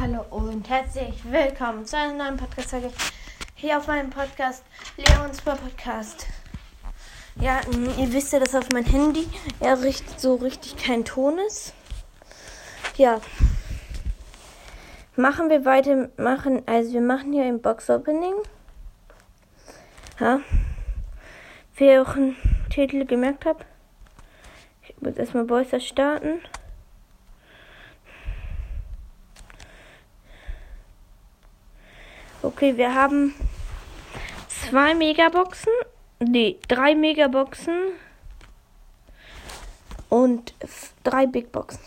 Hallo und herzlich willkommen zu einer neuen Podcast-Folge hier auf meinem Podcast Leons Podcast. Ja, ihr wisst ja, dass auf mein Handy ja richtig, so richtig kein Ton ist. Ja. Machen wir weiter, machen, also wir machen hier ein Box-Opening. Ja. Wie ihr auch einen Titel gemerkt habt. Ich muss erstmal Boyster starten. Okay, wir haben zwei Megaboxen. Nee, drei Megaboxen. Und drei Big Boxen.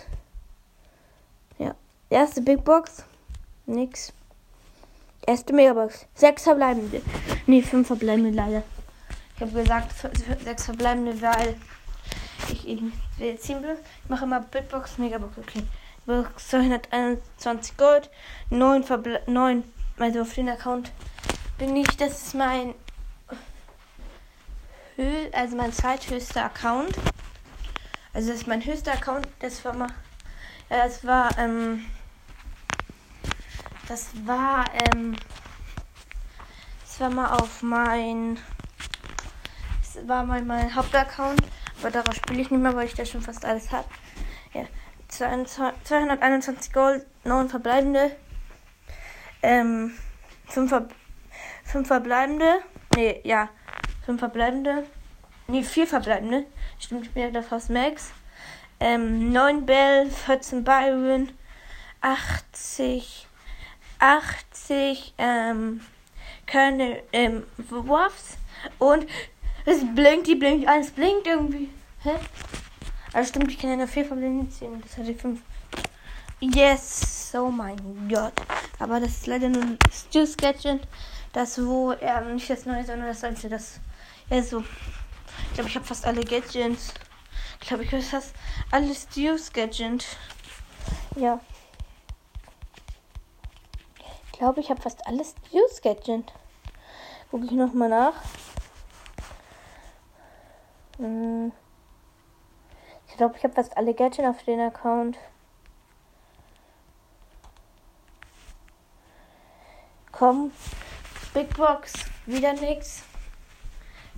Ja. Erste Big Box. Nix. Erste Megabox. Sechs verbleibende. Nee, fünf verbleibende leider. Ich habe gesagt, sechs verbleibende, weil ich ziehen will. Ich mache immer Big Box, Megabox. Okay. Box 221 Gold. 9 Verble 9 also auf den Account bin ich, das ist mein, also mein zweithöchster Account. Also das ist mein höchster Account, das war mal, ja, das war, ähm, das war, ähm, das war mal auf mein, das war mal mein Hauptaccount, aber darauf spiele ich nicht mehr, weil ich da schon fast alles habe. Ja, 221 Gold, 9 verbleibende. Ähm, fünf, Ver fünf verbleibende. Nee, ja. Fünf verbleibende. Nee, vier verbleibende. Stimmt, ich ja da fast Max. Ähm, 9 Bell, 14 Byron, 80, 80, ähm, Körner, ähm, Waffs und es blinkt, die blinkt, alles blinkt irgendwie. Hä? Also stimmt, ich kann ja nur vier verblenden ziehen. Das hatte ich fünf. Yes, oh mein Gott. Aber das ist leider nur ein Stu Gadget. Das, wo er ähm, nicht das neue, sondern das alte. Das, ja, so. Ich glaube, ich habe fast alle Gadgets. Ich glaube, ich habe fast alle Stu Gadget. Ja. Ich glaube, ich habe fast alles Stu Gadget. Gucke ich nochmal nach. Hm. Ich glaube, ich habe fast alle Gadgets auf den Account. Komm. Big Box. Wieder nix.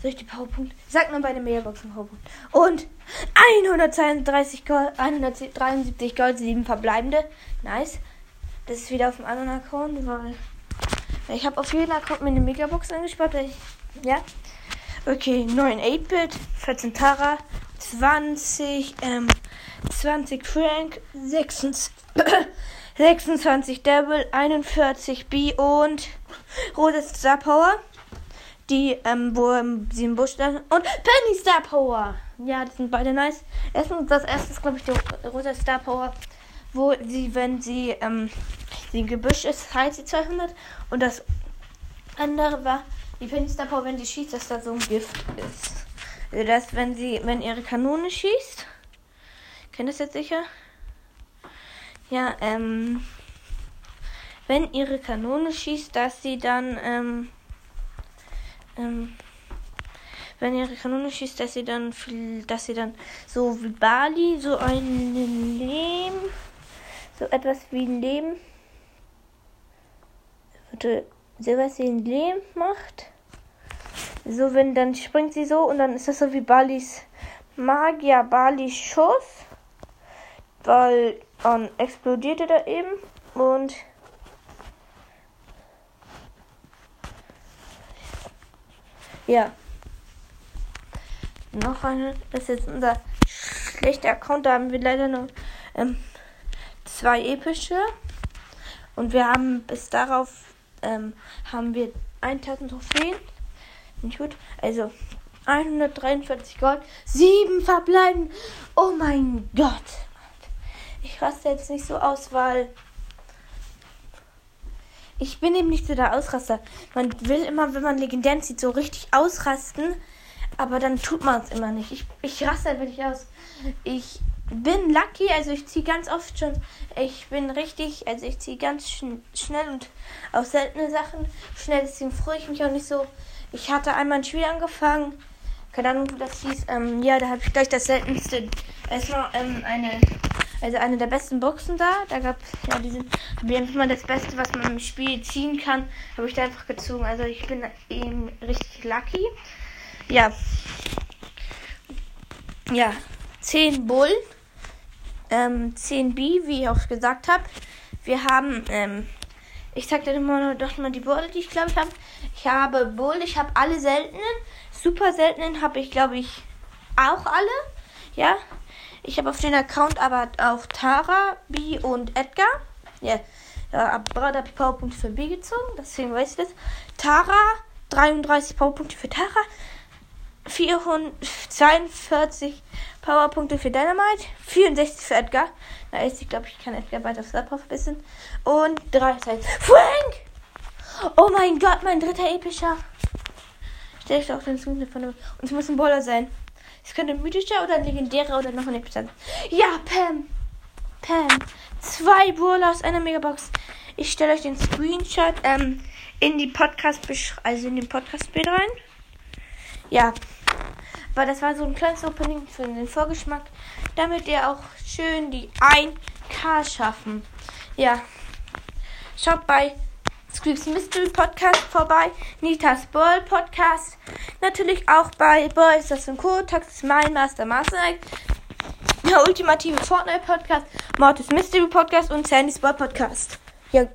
Soll ich die Powerpunkt? Sag nur bei den Megaboxen Powerpunkt. Und 132 Gold, 173 Gold, 7 verbleibende. Nice. Das ist wieder auf dem anderen Account, weil ich habe auf jeden Account mir eine Megabox angespart. Ich, ja. Okay, 9 8-Bit, 14 Tara, 20, ähm, 20 Frank, 26. 26 Devil, 41 B und rotes Star Power. Die, ähm, wo ähm, sie im Busch standen. Und Penny Star Power. Ja, das sind beide nice. Erstens, das erste ist, glaube ich, die rote Star Power. Wo sie, wenn sie, ähm, sie im Gebüsch ist, heilt sie 200. Und das andere war die Penny Star Power, wenn sie schießt, dass da so ein Gift ist. Also das, wenn sie, wenn ihre Kanone schießt. Kennt das jetzt sicher? Ja, ähm, wenn ihre Kanone schießt, dass sie dann, ähm, ähm, wenn ihre Kanone schießt, dass sie dann, dass sie dann so wie Bali so ein Lehm, so etwas wie ein Lehm, sowas wie ein Lehm macht. So, wenn dann springt sie so und dann ist das so wie Balis Magier, Balis Schuss. Weil dann explodierte da eben und ja. Noch eine, das ist jetzt unser schlechter Account, da haben wir leider nur ähm, zwei epische und wir haben bis darauf ähm, haben wir 1000 Trophäen. Nicht gut. Also 143 Gold, 7 verbleiben. Oh mein Gott ich raste jetzt nicht so aus, weil ich bin eben nicht so der Ausraster. Man will immer, wenn man legendär sieht, so richtig ausrasten, aber dann tut man es immer nicht. Ich, ich raste einfach nicht aus. Ich bin lucky, also ich ziehe ganz oft schon. Ich bin richtig, also ich ziehe ganz schn schnell und auf seltene Sachen schnell, deswegen freue ich mich auch nicht so. Ich hatte einmal ein Spiel angefangen, keine Ahnung, wie das hieß. Ähm, ja, da habe ich gleich das seltenste. War ähm, eine Also eine der besten Boxen da. Da gab es ja diesen, habe ich einfach mal das Beste, was man im Spiel ziehen kann, habe ich da einfach gezogen. Also ich bin eben richtig lucky. Ja. Ja. 10 Bull. Ähm, 10 B, wie ich auch gesagt habe. Wir haben, ähm, ich zeig dir mal doch mal die Bull, die ich glaube ich habe. Ich habe Bull, ich habe alle seltenen. Super seltenen habe ich glaube ich auch alle. Ja. Ich habe auf den Account aber auch Tara, B und Edgar. Ja, ja gerade habe Powerpunkte für B gezogen, deswegen weiß ich das. Tara, 33 Powerpunkte für Tara. 442 Powerpunkte für Dynamite, 64 für Edgar. Da ist ich glaube, ich kann Edgar weiter auf Star verbessern. Und 30. Frank! Oh mein Gott, mein dritter epischer. Stell ich auf den Screen von Und es muss ein Baller sein. Es könnte ein mythischer oder ein legendärer oder noch ein epischer. Ja, Pam. Pam. Zwei Brawler aus einer Megabox. Ich stelle euch den Screenshot ähm, in die Podcast also in den Podcast Bild rein. Ja. Weil das war so ein kleines Opening für den Vorgeschmack, damit ihr auch schön die 1K schaffen. Ja. Schaut bei Squeaks Mystery Podcast vorbei, Nitas Ball Podcast, natürlich auch bei Boys das Co. Taxis Mein Master Master der ultimative Fortnite Podcast, Mortis Mystery Podcast und Sandy's Ball Podcast. Ja,